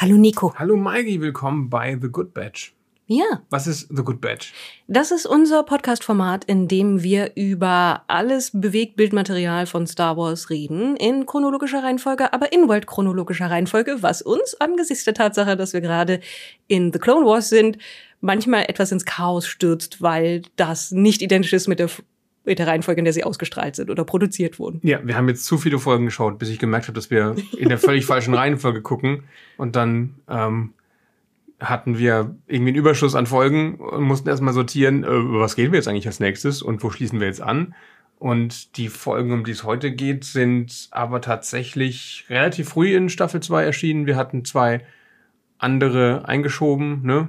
Hallo Nico. Hallo Maggie, willkommen bei The Good Batch. Ja. Was ist The Good Batch? Das ist unser Podcast-Format, in dem wir über alles Bewegtbildmaterial von Star Wars reden, in chronologischer Reihenfolge, aber in World-chronologischer Reihenfolge, was uns angesichts der Tatsache, dass wir gerade in The Clone Wars sind, manchmal etwas ins Chaos stürzt, weil das nicht identisch ist mit der der Reihenfolge, in der sie ausgestrahlt sind oder produziert wurden. Ja, wir haben jetzt zu viele Folgen geschaut, bis ich gemerkt habe, dass wir in der völlig falschen Reihenfolge gucken. Und dann ähm, hatten wir irgendwie einen Überschuss an Folgen und mussten erstmal sortieren, äh, was gehen wir jetzt eigentlich als nächstes und wo schließen wir jetzt an. Und die Folgen, um die es heute geht, sind aber tatsächlich relativ früh in Staffel 2 erschienen. Wir hatten zwei andere eingeschoben, ne?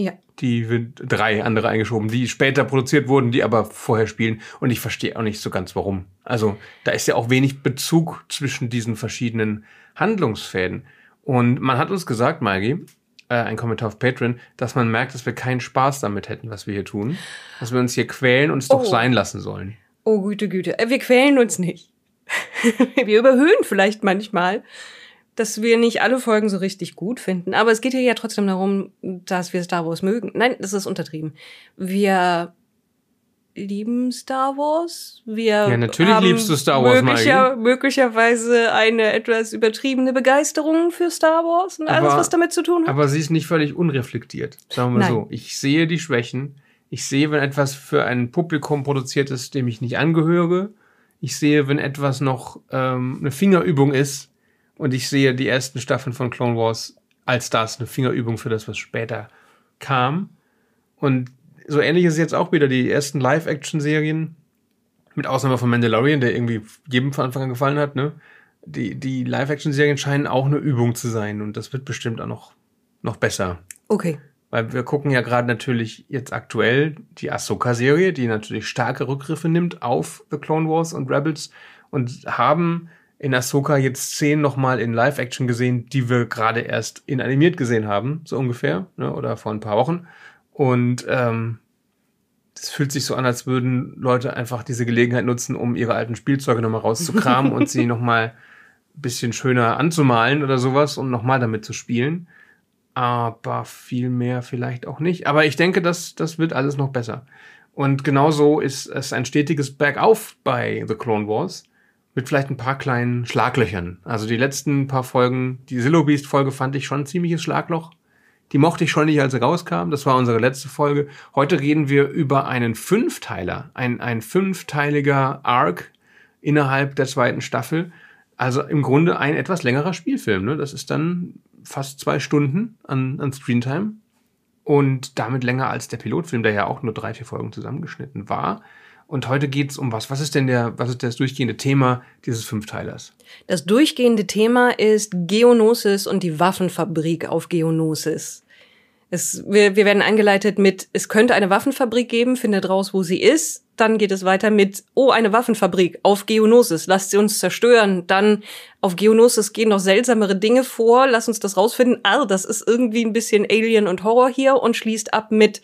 Ja. Die wird drei andere eingeschoben, die später produziert wurden, die aber vorher spielen. Und ich verstehe auch nicht so ganz warum. Also da ist ja auch wenig Bezug zwischen diesen verschiedenen Handlungsfäden. Und man hat uns gesagt, Maggie, äh, ein Kommentar auf Patreon, dass man merkt, dass wir keinen Spaß damit hätten, was wir hier tun. Dass wir uns hier quälen und es Oh. doch sein lassen sollen. Oh, Güte, Güte. Äh, Wir quälen uns nicht. wir überhöhen vielleicht manchmal, dass wir nicht alle Folgen so richtig gut finden. Aber es geht hier ja trotzdem darum, dass wir Star Wars mögen. Nein, das ist untertrieben. Wir lieben Star Wars. Wir Ja, natürlich haben liebst du Star Wars, möglicher, möglicherweise eine etwas übertriebene Begeisterung für Star Wars und alles, Aber- was damit zu tun hat. Aber sie ist nicht völlig unreflektiert, sagen wir mal Nein. so. Ich sehe die Schwächen. Ich sehe, wenn etwas für ein Publikum produziert ist, dem ich nicht angehöre. Ich sehe, wenn etwas noch ähm, eine Fingerübung ist. Und ich sehe die ersten Staffeln von Clone Wars als das, eine Fingerübung für das, was später kam. Und so ähnlich ist jetzt auch wieder die ersten Live-Action-Serien, mit Ausnahme von Mandalorian, der irgendwie jedem von Anfang an gefallen hat, ne? Die, die Live-Action-Serien scheinen auch eine Übung zu sein und das wird bestimmt auch noch, noch besser. okay. Weil wir gucken ja gerade natürlich jetzt aktuell die Ahsoka-Serie, die natürlich starke Rückgriffe nimmt auf The Clone Wars und Rebels und haben in Ahsoka jetzt Szenen nochmal in Live-Action gesehen, die wir gerade erst in animiert gesehen haben, so ungefähr, ne, oder vor ein paar Wochen. Und ähm, das fühlt sich so an, als würden Leute einfach diese Gelegenheit nutzen, um ihre alten Spielzeuge nochmal rauszukramen und sie nochmal ein bisschen schöner anzumalen oder sowas und nochmal damit zu spielen aber viel mehr vielleicht auch nicht. Aber ich denke, das, das wird alles noch besser. Und genauso ist es ein stetiges Bergauf bei The Clone Wars. Mit vielleicht ein paar kleinen Schlaglöchern. Also die letzten paar Folgen, die Zillow Beast Folge fand ich schon ein ziemliches Schlagloch. Die mochte ich schon nicht, als sie rauskam. Das war unsere letzte Folge. Heute reden wir über einen Fünfteiler. Ein, ein fünfteiliger Arc innerhalb der zweiten Staffel. Also im Grunde ein etwas längerer Spielfilm. Ne? Das ist dann fast zwei Stunden an, an Screentime. Und damit länger als der Pilotfilm, der ja auch nur drei, vier Folgen zusammengeschnitten war. Und heute geht's um was? Was ist denn der, was ist das durchgehende Thema dieses Fünfteilers? Das durchgehende Thema ist Geonosis und die Waffenfabrik auf Geonosis. Es, wir, wir werden eingeleitet mit, es könnte eine Waffenfabrik geben, findet raus, wo sie ist. Dann geht es weiter mit, oh, eine Waffenfabrik auf Geonosis, lasst sie uns zerstören. Dann auf Geonosis gehen noch seltsamere Dinge vor, lass uns das rausfinden. Ah, das ist irgendwie ein bisschen Alien und Horror hier und schließt ab mit,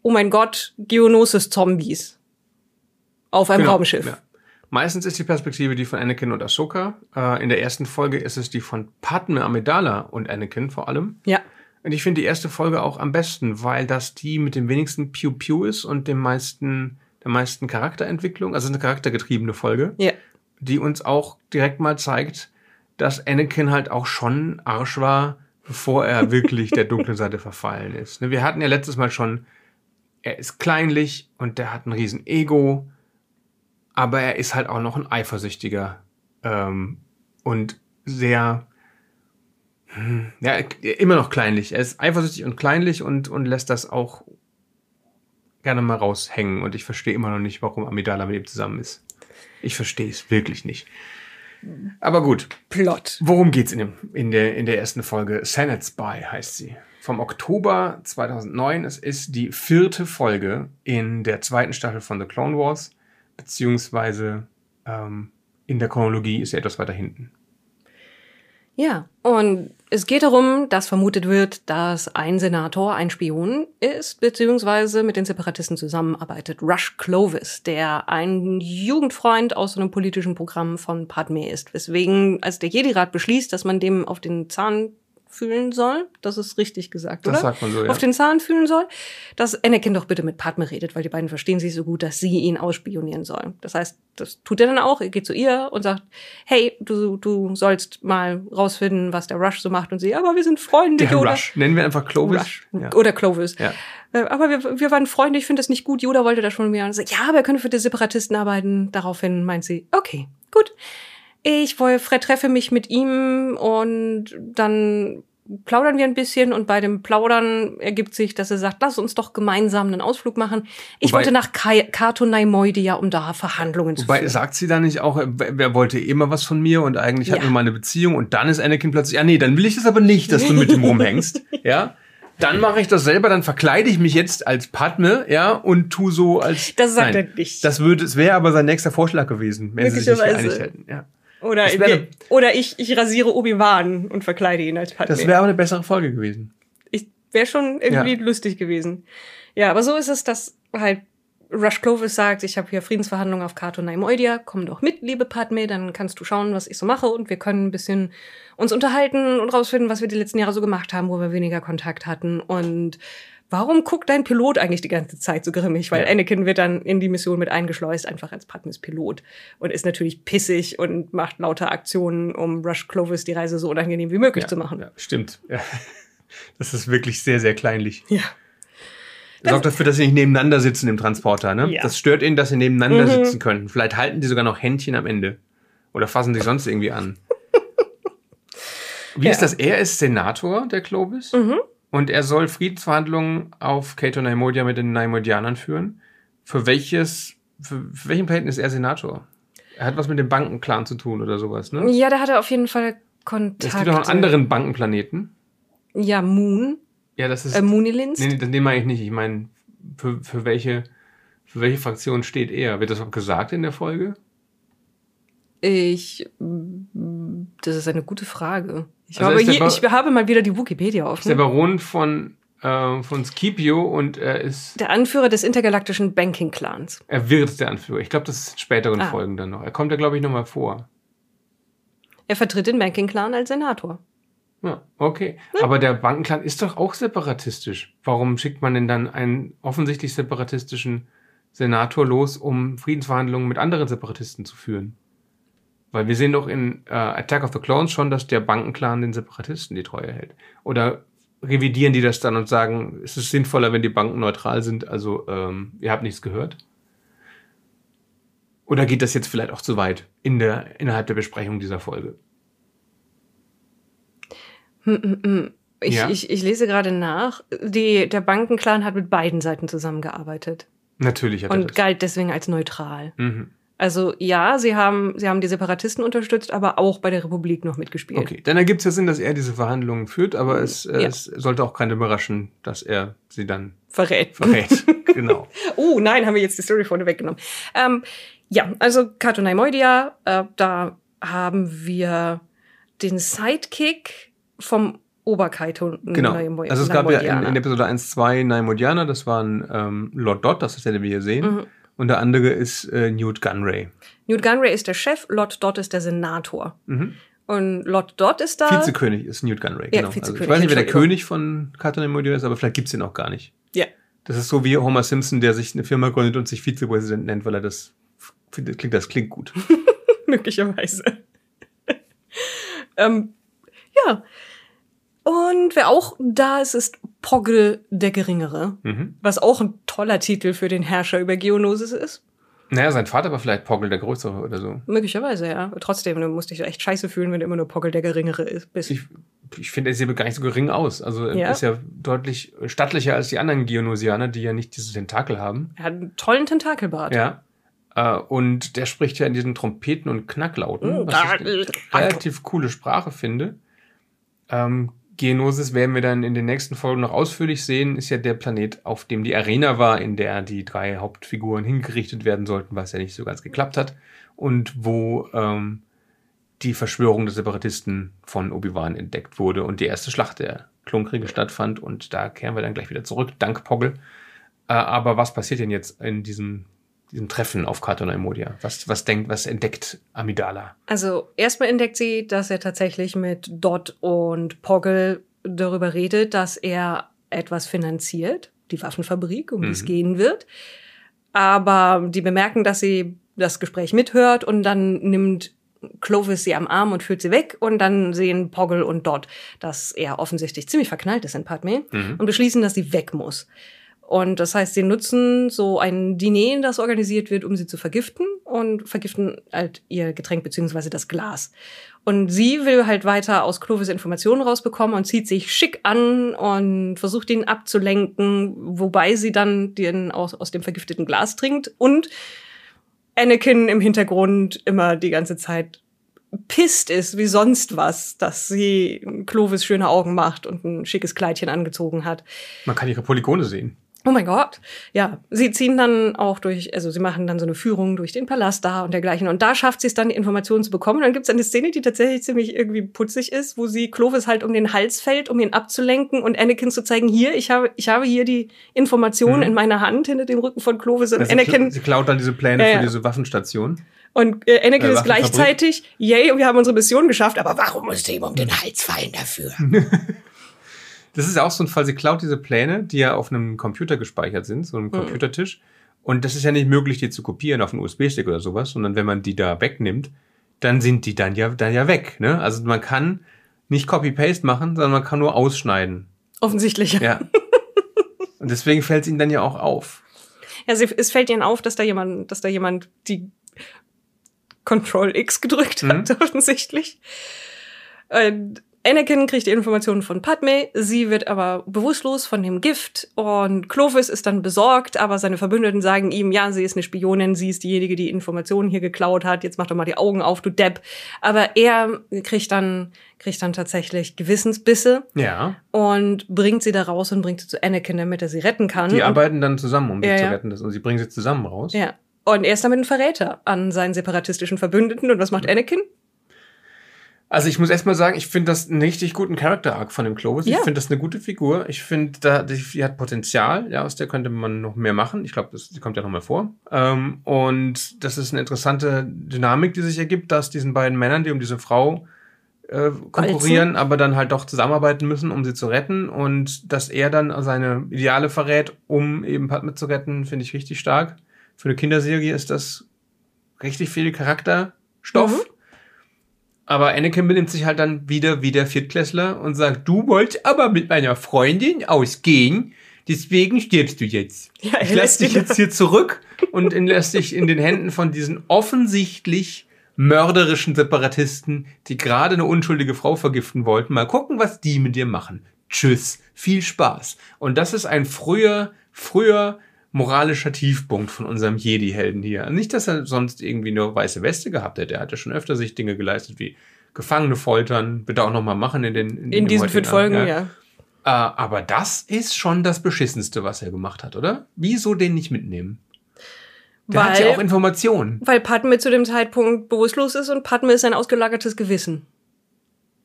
oh mein Gott, Geonosis-Zombies. Auf einem Raumschiff. Genau, Ja. Meistens ist die Perspektive die von Anakin und Ahsoka. Äh, in der ersten Folge ist es die von Padme Amidala und Anakin vor allem. ja. Und ich finde die erste Folge auch am besten, weil das die mit dem wenigsten Pew Pew ist und dem meisten, der meisten Charakterentwicklung. Also eine charaktergetriebene Folge, Ja. die uns auch direkt mal zeigt, dass Anakin halt auch schon Arsch war, bevor er wirklich der dunklen Seite verfallen ist. Ne, Wir hatten ja letztes Mal schon, er ist kleinlich und der hat ein riesen Ego, aber er ist halt auch noch ein eifersüchtiger ähm, und sehr hm, ja, immer noch kleinlich. Er ist eifersüchtig und kleinlich und, und lässt das auch gerne mal raushängen. Und ich verstehe immer noch nicht, warum Amidala mit ihm zusammen ist. Ich verstehe es wirklich nicht. Aber gut, Plot. worum geht's in, dem, in, der, in der ersten Folge? Senate Spy heißt sie. Vom Oktober 2009. Es ist die vierte Folge in der zweiten Staffel von The Clone Wars. Beziehungsweise ähm, in der Chronologie ist sie etwas weiter hinten. Ja, und es geht darum, dass vermutet wird, dass ein Senator ein Spion ist, beziehungsweise mit den Separatisten zusammenarbeitet. Rush Clovis, der ein Jugendfreund aus einem politischen Programm von Padme ist. Weswegen, als der Jedi-Rat beschließt, dass man dem auf den Zahn fühlen soll. Das ist richtig gesagt, Das oder? sagt man so, ja. Auf den Zahn fühlen soll. Dass Anakin doch bitte mit Padme redet, weil die beiden verstehen sich so gut, dass sie ihn ausspionieren sollen. Das heißt, das tut er dann auch. Er geht zu ihr und sagt, hey, du, du sollst mal rausfinden, was der Rush so macht. Und sie, aber wir sind Freunde, Der Yoda. Rush. Nennen wir einfach Clovis. Rush. Ja. Oder Clovis. Ja. Äh, Aber wir, wir waren Freunde, ich finde das nicht gut. Yoda wollte das schon mehr. Und so, ja, aber er könnte für die Separatisten arbeiten. Daraufhin meint sie, okay, gut. Ich woll- vertreffe mich mit ihm und dann plaudern wir ein bisschen und bei dem Plaudern ergibt sich, dass er sagt, lass uns doch gemeinsam einen Ausflug machen. Ich Wobei- wollte nach Kato Naimoidia, um da Verhandlungen zu Wobei, führen. sagt sie da nicht auch, äh, wer wollte immer was von mir und eigentlich hatten Ja. wir mal eine Beziehung und dann ist Anakin plötzlich, ja nee, dann will ich das aber nicht, dass du mit ihm rumhängst, ja. Dann mache ich das selber, dann verkleide ich mich jetzt als Padme, ja, und tu so als. Das sagt Nein, er nicht. Das würde, es wäre aber sein nächster Vorschlag gewesen, wenn sie sich nicht geeinigt hätten. Ja. Oder, wäre- oder ich, ich rasiere Obi-Wan und verkleide ihn als Padme. Das wäre aber eine bessere Folge gewesen. ich wäre schon irgendwie Ja. lustig gewesen. Ja, aber so ist es, dass halt Rush Clovis sagt, ich habe hier Friedensverhandlungen auf Kato Naimoidia, komm doch mit, liebe Padme, dann kannst du schauen, was ich so mache und wir können ein bisschen uns unterhalten und rausfinden, was wir die letzten Jahre so gemacht haben, wo wir weniger Kontakt hatten und warum guckt dein Pilot eigentlich die ganze Zeit so grimmig? Weil Ja. Anakin wird dann in die Mission mit eingeschleust, einfach als Padmes Pilot und ist natürlich pissig und macht lauter Aktionen, um Rush Clovis die Reise so unangenehm wie möglich Ja, zu machen. Ja, stimmt. Ja. Das ist wirklich sehr, sehr kleinlich. ja. Das sorgt dafür, dass sie nicht nebeneinander sitzen im Transporter. Ne? Ja. Das stört ihnen, dass sie nebeneinander Mhm. sitzen könnten. Vielleicht halten die sogar noch Händchen am Ende. Oder fassen sich sonst irgendwie an. Wie Ja. ist das? Er ist Senator der Clovis Mhm. Und er soll Friedensverhandlungen auf Cato Naimodia mit den Naimodianern führen. Für welches, für, für welchen Planeten ist er Senator? Er hat was mit dem Bankenclan zu tun oder sowas, ne? Ja, der hatte auf jeden Fall Kontakt. Es gibt auch noch einen anderen Bankenplaneten. Ja, Moon. Ja, das ist. Äh, Moonilins. Nee, nee, den meine ich nicht. Ich meine, für, für, welche, für welche Fraktion steht er? Wird das auch gesagt in der Folge? Ich. mm, Das ist eine gute Frage. Ich, Also habe, hier, ich habe mal wieder die Wikipedia ist der offen. Baron von, äh, von Scipio und er ist. Der Anführer des intergalaktischen Banking-Clans. Er wird der Anführer. Ich glaube, das ist in späteren Ah. Folgen dann noch. Er kommt da, glaube ich, nochmal vor. Er vertritt den Banking-Clan als Senator. Ja, okay. Aber der Bankenclan ist doch auch separatistisch. Warum schickt man denn dann einen offensichtlich separatistischen Senator los, um Friedensverhandlungen mit anderen Separatisten zu führen? Weil wir sehen doch in äh, Attack of the Clones schon, dass der Bankenclan den Separatisten die Treue hält. Oder revidieren die das dann und sagen, es ist sinnvoller, wenn die Banken neutral sind, also ähm, ihr habt nichts gehört? Oder geht das jetzt vielleicht auch zu weit in der, innerhalb der Besprechung dieser Folge? Hm, hm, hm. Ich, Ja. ich, ich lese gerade nach. Die, der Bankenclan hat mit beiden Seiten zusammengearbeitet Natürlich hat er und das. galt deswegen als neutral. Mhm. Also ja, sie haben, sie haben die Separatisten unterstützt, aber auch bei der Republik noch mitgespielt. Okay, dann ergibt es ja Sinn, dass er diese Verhandlungen führt, aber es, äh, Ja. es sollte auch keinen überraschen, dass er sie dann Verrät. verrät. genau. Oh nein, haben wir jetzt die Story vorne weggenommen. Ähm, ja, also Kato Naimoidia, äh, da haben wir den Sidekick vom Oberkaito Genau. Naimoi- Also es gab ja in, in Episode 1 zwei Naimodianer, das waren ähm, Lord Dot, das ist der, den wir hier sehen. Mhm. Und der andere ist äh, Newt Gunray. Newt Gunray ist der Chef, Lord Dot ist der Senator. Mhm. Und Lord Dot ist da. Vizekönig ist Newt Gunray, Ja, genau. also ich weiß nicht, wer der. König von Cartoon Naimodia ist, aber vielleicht gibt's den auch gar nicht. Ja. Das ist so wie Homer Simpson, der sich eine Firma gründet und sich Vizepräsident nennt, weil er das findet, klingt, das klingt gut. möglicherweise. ähm, ja. Und wer auch da ist, ist Poggle der Geringere. Mhm. Was auch ein toller Titel für den Herrscher über Geonosis ist. Naja, sein Vater war vielleicht Poggle der Größere oder so. Möglicherweise, ja. Trotzdem, du musst dich echt scheiße fühlen, wenn du immer nur Poggle der Geringere ist, bist. Ich, ich finde, er sieht gar nicht so gering aus. Also er Ja. ist ja deutlich stattlicher als die anderen Geonosianer, die ja nicht diese Tentakel haben. er hat einen tollen Tentakelbart. Ja. Äh, und der spricht ja in diesen Trompeten und Knacklauten, Mm, was ich eine relativ coole Sprache finde. Ähm, Geonosis werden wir dann in den nächsten Folgen noch ausführlich sehen, ist ja der Planet, auf dem die Arena war, in der die drei Hauptfiguren hingerichtet werden sollten, was ja nicht so ganz geklappt hat. Und wo ähm, die Verschwörung der Separatisten von Obi-Wan entdeckt wurde und die erste Schlacht der Klonkriege stattfand. Und da kehren wir dann gleich wieder zurück, dank Poggle. Äh, aber was passiert denn jetzt in diesem, diesem Treffen auf Katon Emodia? Was, was denkt, was entdeckt Amidala? Also erstmal entdeckt sie, dass er tatsächlich mit Dot und Poggle darüber redet, dass er etwas finanziert, die Waffenfabrik, um die es gehen wird. Aber die bemerken, dass sie das Gespräch mithört und dann nimmt Clovis sie am Arm und führt sie weg und dann sehen Poggle und Dot, dass er offensichtlich ziemlich verknallt ist in Padme und beschließen, dass sie weg muss. Und das heißt, sie nutzen so ein Diner, das organisiert wird, um sie zu vergiften und vergiften halt ihr Getränk beziehungsweise das Glas. Und sie will halt weiter aus Clovis Informationen rausbekommen und zieht sich schick an und versucht ihn abzulenken, wobei sie dann den aus, aus dem vergifteten Glas trinkt und Anakin im Hintergrund immer die ganze Zeit pisst ist wie sonst was, dass sie Clovis schöne Augen macht und ein schickes Kleidchen angezogen hat. Man kann ihre Polygone sehen. Oh mein Gott. Ja, sie ziehen dann auch durch, also sie machen dann so eine Führung durch den Palast da und dergleichen. Und da schafft sie es dann, die Informationen zu bekommen. Und dann gibt es eine Szene, die tatsächlich ziemlich irgendwie putzig ist, wo sie Clovis halt um den Hals fällt, um ihn abzulenken und Anakin zu zeigen, hier, ich habe, ich habe hier die Informationen in meiner Hand hinter dem Rücken von Clovis. Und Also Anakin, sie klaut dann diese Pläne ja. für diese Waffenstation. und äh, Anakin Äh, ist gleichzeitig, yay, wir haben unsere Mission geschafft, aber warum musste ihm um den Hals fallen dafür? Das ist ja auch so ein Fall, sie klaut diese Pläne, die ja auf einem Computer gespeichert sind, so einem Computertisch. Und das ist ja nicht möglich, die zu kopieren auf einen USB-Stick oder sowas, sondern wenn man die da wegnimmt, dann sind die dann ja, dann ja weg. Ne? Also man kann nicht Copy-Paste machen, sondern man kann nur ausschneiden. Offensichtlich. Ja. Und deswegen fällt es ihnen dann ja auch auf. Ja, es fällt ihnen auf, dass da jemand, dass da jemand die Control X gedrückt hat, offensichtlich. Und Anakin kriegt die Informationen von Padme, sie wird aber bewusstlos von dem Gift und Clovis ist dann besorgt, aber seine Verbündeten sagen ihm, ja, sie ist eine Spionin, sie ist diejenige, die Informationen hier geklaut hat, jetzt mach doch mal die Augen auf, du Depp. Aber er kriegt dann, kriegt dann tatsächlich Gewissensbisse Ja. und bringt sie da raus und bringt sie zu Anakin, damit er sie retten kann. Die arbeiten dann zusammen, um sie Ja, zu retten. Und sie bringen sie zusammen raus. ja. Und er ist damit ein Verräter an seinen separatistischen Verbündeten. Und was macht Anakin? Also ich muss erstmal sagen, ich finde das einen richtig guten Charakter-Arc von dem Clovis. Ja. Ich finde das eine gute Figur. Ich finde, da die, die hat Potenzial. Ja, aus der könnte man noch mehr machen. Ich glaube, das die kommt ja noch mal vor. Ähm, und das ist eine interessante Dynamik, die sich ergibt, dass diesen beiden Männern, die um diese Frau äh, konkurrieren, aber dann halt doch zusammenarbeiten müssen, um sie zu retten. Und dass er dann seine Ideale verrät, um eben Padme zu retten, finde ich richtig stark. Für eine Kinderserie ist das richtig viel Charakterstoff. Mhm. Aber Anakin benimmt sich halt dann wieder wie der Viertklässler und sagt, du wolltest aber mit meiner Freundin ausgehen, deswegen stirbst du jetzt. Ja, ich lässt lass dich jetzt hier zurück und lass dich in den Händen von diesen offensichtlich mörderischen Separatisten, die gerade eine unschuldige Frau vergiften wollten. Mal gucken, was die mit dir machen. Tschüss, viel Spaß. Und das ist ein früher, früher moralischer Tiefpunkt von unserem Jedi-Helden hier. Nicht, dass er sonst irgendwie nur weiße Weste gehabt hätte. Er hatte schon öfter sich Dinge geleistet wie Gefangene foltern, wird er auch noch mal machen in den In dem diesen fünf Folgen, Abend, ja. Äh, aber das ist schon das Beschissenste, was er gemacht hat, oder? Wieso den nicht mitnehmen? Der hat ja Weil- auch Informationen. Weil Padme zu dem Zeitpunkt bewusstlos ist und Padme ist ein ausgelagertes Gewissen.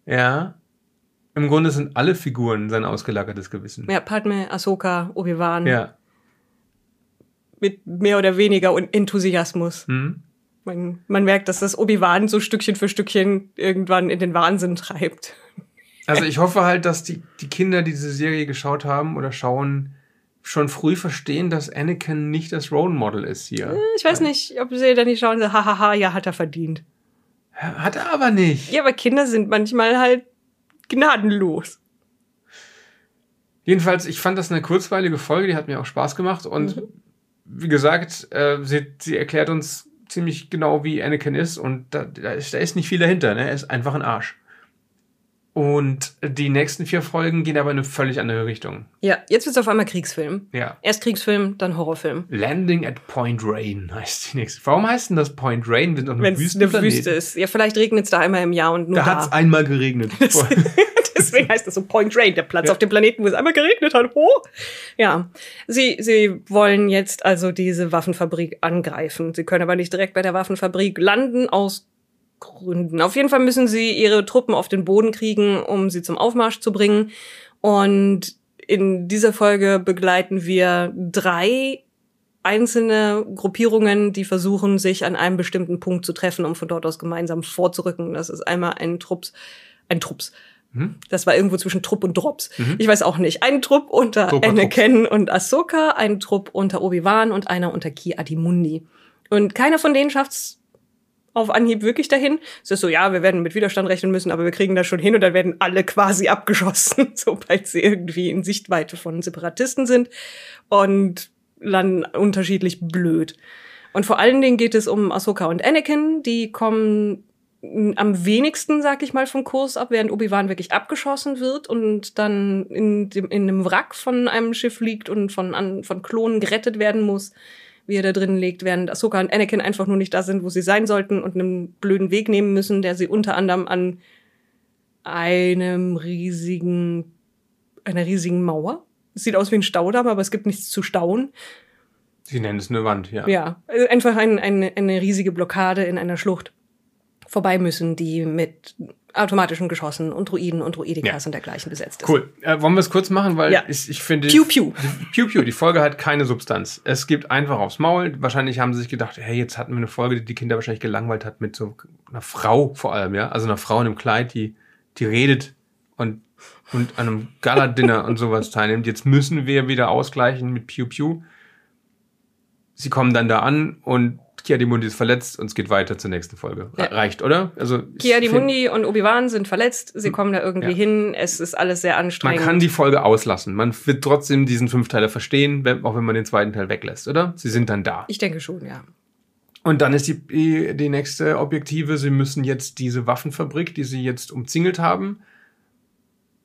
Ja. Im Grunde sind alle Figuren sein ausgelagertes Gewissen. Ja, Padme, Ahsoka, Obi-Wan. Ja. Mit mehr oder weniger Enthusiasmus. Hm? Man, man merkt, dass das Obi-Wan so Stückchen für Stückchen irgendwann in den Wahnsinn treibt. Also ich hoffe halt, dass die, die Kinder, die diese Serie geschaut haben oder schauen, schon früh verstehen, dass Anakin nicht das Role Model ist hier. Ich weiß nicht, ob sie da nicht schauen, so, hahaha, ja, hat er verdient. Hat er aber nicht. Ja, aber Kinder sind manchmal halt gnadenlos. Jedenfalls, ich fand das eine kurzweilige Folge, die hat mir auch Spaß gemacht. Und wie gesagt, äh, sie, sie erklärt uns ziemlich genau, wie Anakin ist. Und da, da, ist, da ist nicht viel dahinter. Ne? Er ist einfach ein Arsch. Und die nächsten vier Folgen gehen aber in eine völlig andere Richtung. Ja, jetzt wird's auf einmal Kriegsfilm. Ja. Erst Kriegsfilm, dann Horrorfilm. Landing at Point Rain heißt die nächste. Warum heißt denn das Point Rain? Wenn es eine Wüstenplanet. Wüste ist. Ja, vielleicht regnet es da einmal im Jahr und nur Da da. hat es einmal geregnet. Deswegen heißt es so Point Rain, der Platz Ja. auf dem Planeten, wo es einmal geregnet hat. Oh. Ja, sie, sie wollen jetzt also diese Waffenfabrik angreifen. Sie können aber nicht direkt bei der Waffenfabrik landen aus Gründen. Auf jeden Fall müssen sie ihre Truppen auf den Boden kriegen, um sie zum Aufmarsch zu bringen. Und in dieser Folge begleiten wir drei einzelne Gruppierungen, die versuchen, sich an einem bestimmten Punkt zu treffen, um von dort aus gemeinsam vorzurücken. Das ist einmal ein Trupps, ein Trupps, Mhm. Das war irgendwo zwischen Trupp und Drops. Mhm. Ich weiß auch nicht. Ein Trupp unter Trupp Anakin und Ahsoka, ein Trupp unter Obi-Wan und einer unter Ki Adimundi. Und keiner von denen schafft's auf Anhieb wirklich dahin. Es ist so, ja, wir werden mit Widerstand rechnen müssen, aber wir kriegen das schon hin und dann werden alle quasi abgeschossen, sobald sie irgendwie in Sichtweite von Separatisten sind und landen unterschiedlich blöd. Und vor allen Dingen geht es um Ahsoka und Anakin, die kommen am wenigsten, sag ich mal, vom Kurs ab, während Obi-Wan wirklich abgeschossen wird und dann in, dem, in einem Wrack von einem Schiff liegt und von, an, von Klonen gerettet werden muss, wie er da drin liegt, während Ahsoka und Anakin einfach nur nicht da sind, wo sie sein sollten und einen blöden Weg nehmen müssen, der sie unter anderem an einem riesigen, einer riesigen Mauer. Sieht aus wie ein Staudamm, aber es gibt nichts zu stauen. Sie nennen es eine Wand, ja. Ja, einfach ein, eine, eine riesige Blockade in einer Schlucht vorbei müssen, die mit automatischen Geschossen und Druiden und Druidikas ja. und dergleichen besetzt ist. Cool. Äh, wollen wir es kurz machen, weil ja. ich, ich finde. Piu Piu. Piu Piu. Die Folge hat keine Substanz. Es gibt einfach aufs Maul. Wahrscheinlich haben sie sich gedacht, hey, jetzt hatten wir eine Folge, die die Kinder wahrscheinlich gelangweilt hat mit so einer Frau vor allem, ja. Also einer Frau in einem Kleid, die, die redet und, und an einem Gala-Dinner und sowas teilnimmt. Jetzt müssen wir wieder ausgleichen mit Piu Piu. Sie kommen dann da an und Kia Mundi ist verletzt und es geht weiter zur nächsten Folge. Ja. Reicht, oder? Also Kia Mundi und Obi-Wan sind verletzt, sie hm. kommen da irgendwie ja. hin, es ist alles sehr anstrengend. Man kann die Folge auslassen. Man wird trotzdem diesen Fünfteiler verstehen, auch wenn man den zweiten Teil weglässt, oder? Sie sind dann da. Ich denke schon, ja. Und dann ist die, die, nächste Objektive, sie müssen jetzt diese Waffenfabrik, die sie jetzt umzingelt haben,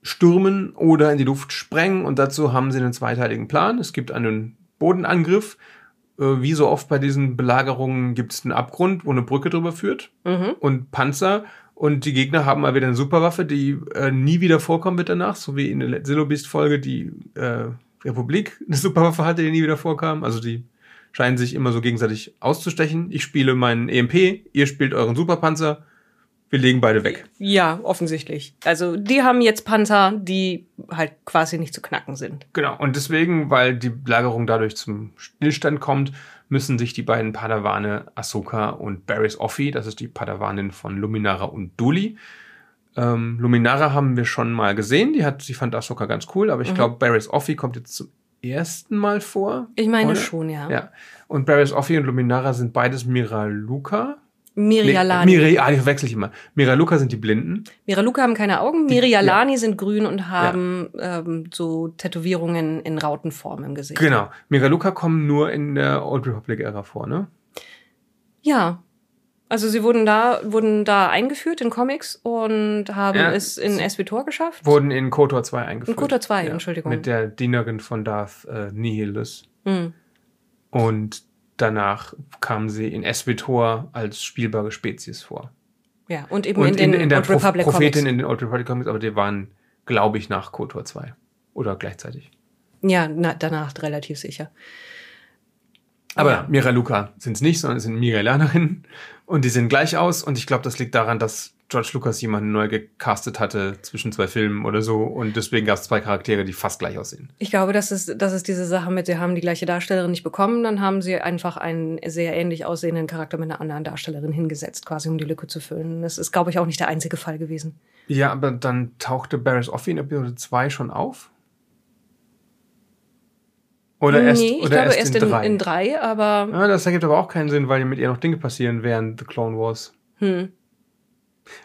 stürmen oder in die Luft sprengen. Und dazu haben sie einen zweiteiligen Plan. Es gibt einen Bodenangriff wie so oft bei diesen Belagerungen gibt es einen Abgrund, wo eine Brücke drüber führt mhm. und Panzer. Und die Gegner haben mal wieder eine Superwaffe, die äh, nie wieder vorkommen wird danach, so wie in der Zillobist-Folge die äh, Republik eine Superwaffe hatte, die nie wieder vorkam. Also die scheinen sich immer so gegenseitig auszustechen. Ich spiele meinen EMP, ihr spielt euren Superpanzer wir legen beide weg. Ja, offensichtlich. Also die haben jetzt Panzer, die halt quasi nicht zu knacken sind. Genau. Und deswegen, weil die Lagerung dadurch zum Stillstand kommt, müssen sich die beiden Padawane Ahsoka und Barris Offi, das ist die Padawanin von Luminara und Duli. Ähm, Luminara haben wir schon mal gesehen, die hat, sie fand Ahsoka ganz cool, aber ich mhm. glaube, Barris Offi kommt jetzt zum ersten Mal vor. Ich meine oder? schon, ja. Ja. Und Barris Offi und Luminara sind beides Miraluka. Mirialani. Nee, Miri, ah, verwechsel ich immer. Miraluka sind die Blinden. Miraluka haben keine Augen. Mirialani ja. sind grün und haben ja. ähm, so Tätowierungen in Rautenform im Gesicht. Genau. Miraluka kommen nur in der Old Republic-Ära vor, ne? Ja. Also sie wurden da, wurden da eingeführt in Comics und haben ja, es in SWTOR geschafft. Wurden in KOTOR 2 eingeführt. In KOTOR 2, Entschuldigung. Mit der Dienerin von Darth äh, Nihilus. Mhm. Und danach kamen sie in SWTOR als spielbare Spezies vor. Ja, und eben und in, den in, in der Old Republic Prophetin Comics. in den Old Republic Comics, aber die waren, glaube ich, nach KOTOR 2. Oder gleichzeitig. Ja, na, danach relativ sicher. Aber ja. Mira Luca sind es nicht, sondern es sind Miralanerinnen. Und die sehen gleich aus. Und ich glaube, das liegt daran, dass George Lucas jemanden neu gecastet hatte zwischen zwei Filmen oder so und deswegen gab es zwei Charaktere, die fast gleich aussehen. Ich glaube, das ist, das ist diese Sache mit, sie haben die gleiche Darstellerin nicht bekommen, dann haben sie einfach einen sehr ähnlich aussehenden Charakter mit einer anderen Darstellerin hingesetzt, quasi um die Lücke zu füllen. Das ist, glaube ich, auch nicht der einzige Fall gewesen. Ja, aber dann tauchte Barris Offi in Episode 2 schon auf? Oder erst, nee, ich oder glaube erst, erst in, drei. in drei, aber. Ja, das ergibt aber auch keinen Sinn, weil mit ihr noch Dinge passieren während The Clone Wars. Hm.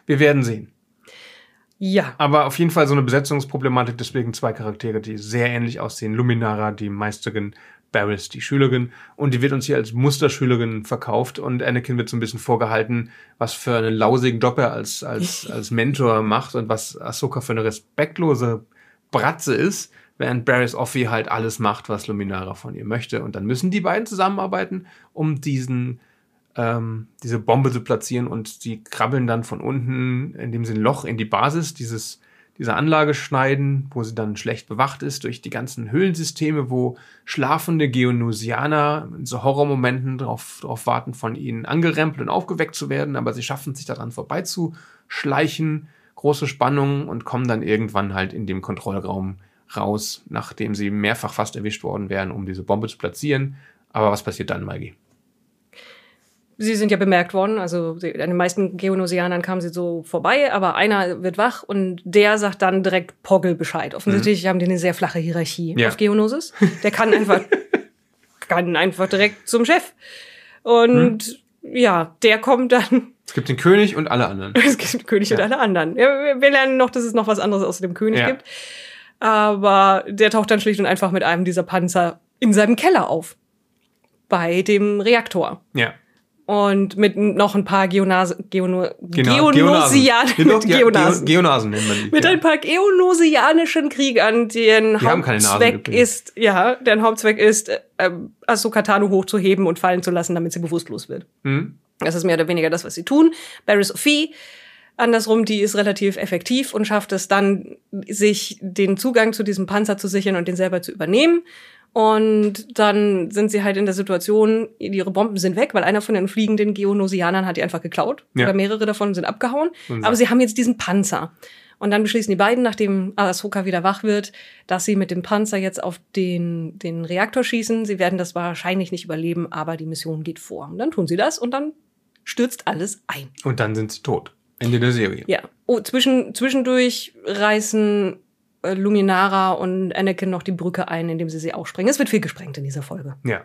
Wir werden sehen. Ja. Aber auf jeden Fall so eine Besetzungsproblematik, deswegen zwei Charaktere, die sehr ähnlich aussehen. Luminara, die Meisterin, Barris, die Schülerin. Und die wird uns hier als Musterschülerin verkauft und Anakin wird so ein bisschen vorgehalten, was für einen lausigen Job er als, als, als Mentor macht und was Ahsoka für eine respektlose Bratze ist, während Barris Offi halt alles macht, was Luminara von ihr möchte. Und dann müssen die beiden zusammenarbeiten, um diesen ähm, diese Bombe zu platzieren und die krabbeln dann von unten, indem sie ein Loch in die Basis dieses, dieser Anlage schneiden, wo sie dann schlecht bewacht ist, durch die ganzen Höhlensysteme, wo schlafende Geonosianer in so Horrormomenten darauf drauf warten, von ihnen angerempelt und aufgeweckt zu werden, aber sie schaffen sich daran vorbeizuschleichen, große Spannung und kommen dann irgendwann halt in dem Kontrollraum raus, nachdem sie mehrfach fast erwischt worden wären, um diese Bombe zu platzieren. Aber was passiert dann, Maggie? Sie sind ja bemerkt worden, also an den meisten Geonosianern kamen sie so vorbei, aber einer wird wach und der sagt dann direkt Poggle Bescheid. Offensichtlich haben die eine sehr flache Hierarchie Ja. auf Geonosis. Der kann einfach, kann einfach direkt zum Chef. Und ja, der kommt dann, Es gibt den König und alle anderen. es gibt König und Ja. alle anderen. Ja, wir, lernen noch, dass es noch was anderes außer dem König gibt. Aber der taucht dann schlicht und einfach mit einem dieser Panzer in seinem Keller auf. Bei dem Reaktor. Ja. Und mit noch ein paar Geonas Geono Genau. Geonosian Geonasen. mit Ge- Geonasen. Die. Mit ja. ein paar geonosianischen Kriegern, deren Die Hauptzweck ist, ja, deren Hauptzweck ist, äh, Ahsoka Tano hochzuheben und fallen zu lassen, damit sie bewusstlos wird. Hm? Das ist mehr oder weniger das, was sie tun. Barry Sophie, andersrum, die ist relativ effektiv und schafft es dann, sich den Zugang zu diesem Panzer zu sichern und den selber zu übernehmen. Und dann sind sie halt in der Situation, ihre Bomben sind weg, weil einer von den fliegenden Geonosianern hat die einfach geklaut. Ja. Oder mehrere davon sind abgehauen. Und Aber sie haben jetzt diesen Panzer. Und dann beschließen die beiden, nachdem Ahsoka wieder wach wird, dass sie mit dem Panzer jetzt auf den, den Reaktor schießen. Sie werden das wahrscheinlich nicht überleben, aber die Mission geht vor. Und dann tun sie das und dann stürzt alles ein. Und dann sind sie tot. Ende der Serie. Ja. Oh, zwischen, zwischendurch reißen Luminara und Anakin noch die Brücke ein, indem sie sie auch sprengen. Es wird viel gesprengt in dieser Folge. Ja.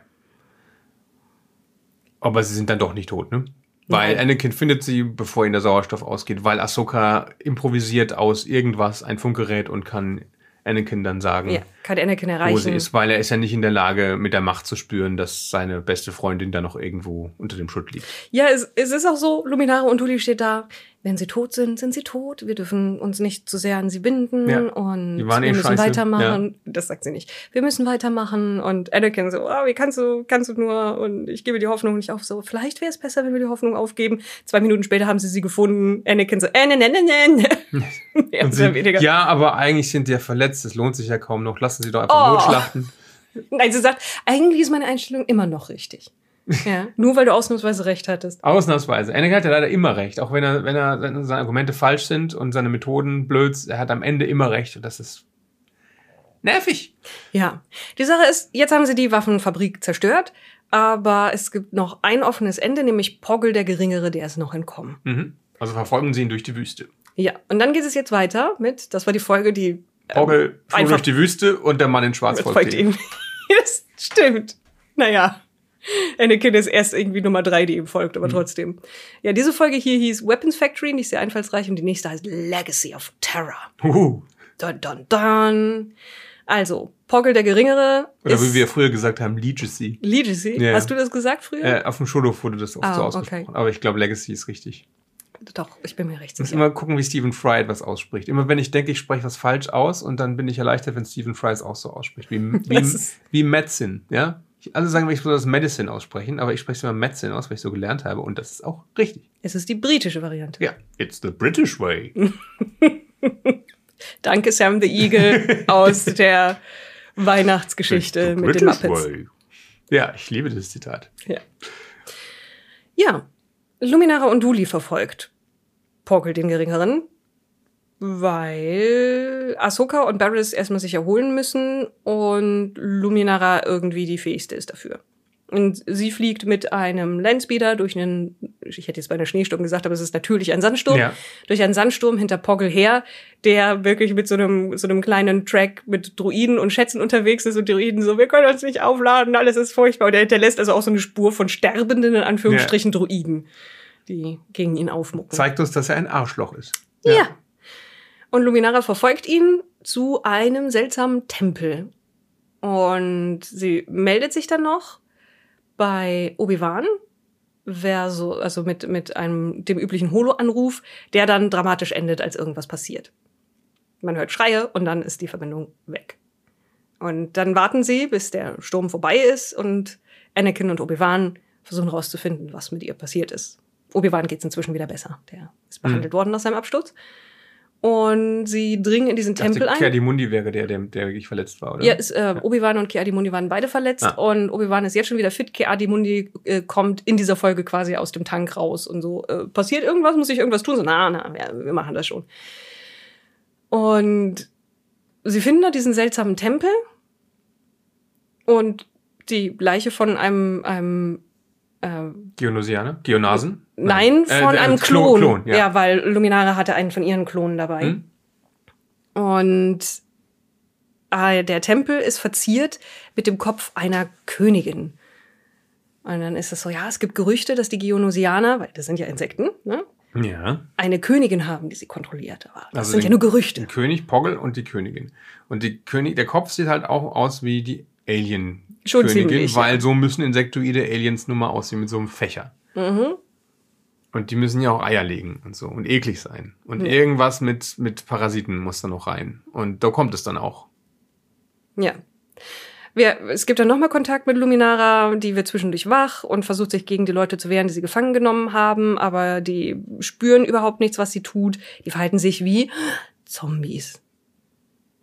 Aber sie sind dann doch nicht tot, ne? Weil Nein. Anakin findet sie, bevor ihnen der Sauerstoff ausgeht, weil Ahsoka improvisiert aus irgendwas ein Funkgerät und kann Anakin dann sagen, Ja, kann Anakin wo erreichen. sie ist, weil er ist ja nicht in der Lage, mit der Macht zu spüren, dass seine beste Freundin da noch irgendwo unter dem Schutt liegt. Ja, es, es ist auch so, Luminara und Tuli steht da, wenn sie tot sind, sind sie tot. Wir dürfen uns nicht zu sehr an sie binden Ja, und waren eh wir müssen scheiße, weitermachen. Das sagt sie nicht. Wir müssen weitermachen und Anakin so, oh, wie kannst du, kannst du nur und ich gebe die Hoffnung nicht auf. So, vielleicht wäre es besser, wenn wir die Hoffnung aufgeben. Zwei Minuten später haben sie sie gefunden. Anakin so, äh, ne, ne, ne, ne. Und sie, weniger. ja, aber eigentlich sind die ja verletzt, es lohnt sich ja kaum noch, lassen sie doch einfach Oh. notschlachten. Nein, sie sagt, eigentlich ist meine Einstellung immer noch richtig. Ja, nur weil du ausnahmsweise recht hattest. Ausnahmsweise. Anakin hat ja leider immer recht, auch wenn er, wenn er seine Argumente falsch sind und seine Methoden blöd, er hat am Ende immer recht und das ist nervig. Ja, die Sache ist, jetzt haben sie die Waffenfabrik zerstört, aber es gibt noch ein offenes Ende, nämlich Poggle der Geringere, der ist noch entkommen. Mhm. Also verfolgen sie ihn durch die Wüste. Ja, und dann geht es jetzt weiter mit, das war die Folge, die Poggle floh einfach- durch die Wüste und der Mann in Schwarz folgt ihm. stimmt. Naja. Anakin ist erst irgendwie Nummer drei, die ihm folgt, Mhm. aber trotzdem. Ja, diese Folge hier hieß Weapons Factory, nicht sehr einfallsreich, und die nächste heißt Legacy of Terror. Huhu. Dun, dun, dun. Also, Poggle der Geringere Oder wie wir früher gesagt haben, Legacy. Legacy. Ja. Hast du das gesagt früher? Äh, auf dem Schulhof wurde das oft Ah, so okay. ausgesprochen. Aber ich glaube, Legacy ist richtig. Doch, ich bin mir recht Ich muss sicher. immer gucken, wie Stephen Fry etwas ausspricht. Immer wenn ich denke, ich spreche was falsch aus und dann bin ich erleichtert, wenn Stephen Fry es auch so ausspricht. Wie, wie, wie Medicine, ja? Ich, alle sagen, ich soll das Medicine aussprechen, aber ich spreche es immer Medicine aus, weil ich so gelernt habe und das ist auch richtig. Es ist die britische Variante. Ja, it's the British way. Danke, Sam the Eagle aus der Weihnachtsgeschichte the mit den British Muppets. way. Ja, ich liebe das Zitat. Ja. ja, Luminara und Duli verfolgt Poggle den Geringeren, weil Ahsoka und Barriss erstmal sich erholen müssen und Luminara irgendwie die fähigste ist dafür. Und sie fliegt mit einem Landspeeder durch einen, ich hätte jetzt bei einer Schneesturm gesagt, aber es ist natürlich ein Sandsturm, Ja. durch einen Sandsturm hinter Poggle her, der wirklich mit so einem, so einem kleinen Track mit Druiden und Schätzen unterwegs ist und die Druiden so, wir können uns nicht aufladen, alles ist furchtbar. Und er hinterlässt also auch so eine Spur von sterbenden, in Anführungsstrichen, Druiden, die gegen ihn aufmucken. Zeigt uns, dass er ein Arschloch ist. Ja. Und Luminara verfolgt ihn zu einem seltsamen Tempel. Und sie meldet sich dann noch bei Obi-Wan, verso, also mit, mit einem, dem üblichen Holo-Anruf, der dann dramatisch endet, als irgendwas passiert. Man hört Schreie und dann ist die Verbindung weg. Und dann warten sie, bis der Sturm vorbei ist und Anakin und Obi-Wan versuchen herauszufinden, was mit ihr passiert ist. Obi-Wan geht's inzwischen wieder besser. Der ist behandelt worden nach seinem Absturz. Und sie dringen in diesen Ich dachte, Tempel ein. Kerdimundi wäre der, der, der wirklich verletzt war, oder? Ja, ist, äh, Obi-Wan und Ki-Adi-Mundi waren beide verletzt Ah. und Obi-Wan ist jetzt schon wieder fit. Ki-Adi-Mundi äh, kommt in dieser Folge quasi aus dem Tank raus und so. Äh, passiert irgendwas? Muss ich irgendwas tun? So, na, na, ja, wir machen das schon. Und sie finden da diesen seltsamen Tempel und die Leiche von einem, einem ähm, Geonosianer? Geonasen? Nein, Äh, von äh, einem Klo- Klon. Klon, ja. ja. weil Luminara hatte einen von ihren Klonen dabei. Hm? Und äh, der Tempel ist verziert mit dem Kopf einer Königin. Und dann ist es so, ja, es gibt Gerüchte, dass die Geonosianer, weil das sind ja Insekten, ne, Ja. eine Königin haben, die sie kontrolliert. Aber das Also sind den- ja nur Gerüchte. Der König Poggle und die Königin. Und die König, der Kopf sieht halt auch aus wie die Alien. Schon Königin, ziemlich, ja. weil so müssen insektoide Aliens nun mal aussehen mit so einem Fächer. Mhm. Und die müssen ja auch Eier legen und so und eklig sein. Und irgendwas mit, mit Parasiten muss da noch rein. Und da kommt es dann auch. Ja. Wir, es gibt dann nochmal Kontakt mit Luminara, die wird zwischendurch wach und versucht sich gegen die Leute zu wehren, die sie gefangen genommen haben, aber die spüren überhaupt nichts, was sie tut. Die verhalten sich wie Zombies.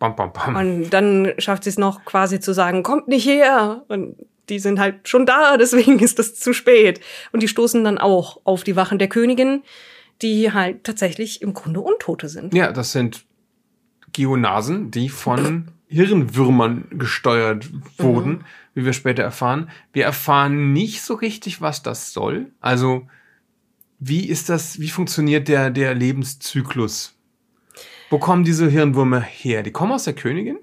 Bam, bam, bam. Und dann schafft sie es noch quasi zu sagen, kommt nicht her. Und die sind halt schon da, deswegen ist das zu spät. Und die stoßen dann auch auf die Wachen der Königin, die halt tatsächlich im Grunde Untote sind. Ja, das sind Geonasen, die von Hirnwürmern gesteuert wurden, Mhm. wie wir später erfahren. Wir erfahren nicht so richtig, was das soll. Also, wie ist das, wie funktioniert der, der Lebenszyklus? Wo kommen diese Hirnwürmer her? Die kommen aus der Königin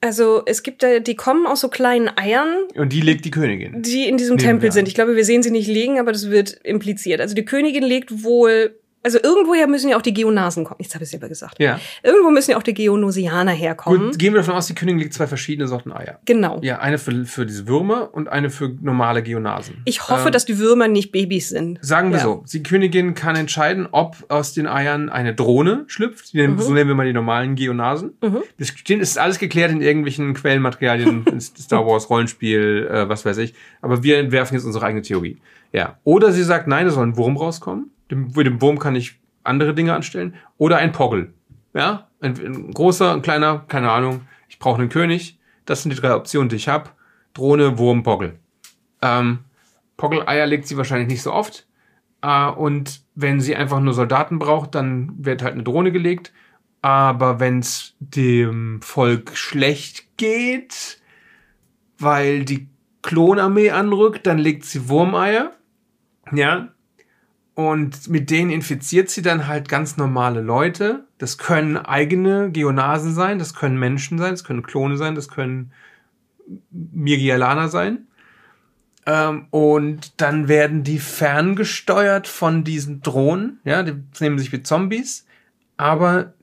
Also es gibt da, die kommen aus so kleinen Eiern, und die legt die Königin. die in diesem Tempel sind. Ich glaube, wir sehen sie nicht liegen, aber das wird impliziert. Also die Königin legt wohl, also irgendwoher müssen ja auch die Geonasen kommen. Jetzt habe ich es selber gesagt. Ja. Irgendwo müssen ja auch die Geonosianer herkommen. Gut, gehen wir davon aus, die Königin legt zwei verschiedene Sorten Eier. Genau. Ja, eine für, für diese Würmer und eine für normale Geonasen. Ich hoffe, Ähm, dass die Würmer nicht Babys sind. Sagen wir Ja. so, die Königin kann entscheiden, ob aus den Eiern eine Drohne schlüpft. Die Mhm. So nennen wir mal die normalen Geonasen. Das steht, ist alles geklärt in irgendwelchen Quellenmaterialien, in Star Wars, Rollenspiel, äh, was weiß ich. Aber wir entwerfen jetzt unsere eigene Theorie. Ja. Oder sie sagt, nein, es soll ein Wurm rauskommen. Dem, mit dem Wurm kann ich andere Dinge anstellen. Oder ein Poggle. Ja. Ein, ein großer, ein kleiner, keine Ahnung. Ich brauche einen König. Das sind die drei Optionen, die ich habe. Drohne, Wurm, Poggle. Ähm, Poggle-Eier legt sie wahrscheinlich nicht so oft. Äh, und wenn sie einfach nur Soldaten braucht, dann wird halt eine Drohne gelegt. Aber wenn es dem Volk schlecht geht, weil die Klonarmee anrückt, dann legt sie Wurmeier. Ja. Und mit denen infiziert sie dann halt ganz normale Leute. Das können eigene Geonasen sein, das können Menschen sein, das können Klone sein, das können Mirgialaner sein. Ähm, und dann werden die ferngesteuert von diesen Drohnen. Ja, die nehmen sich wie Zombies. Aber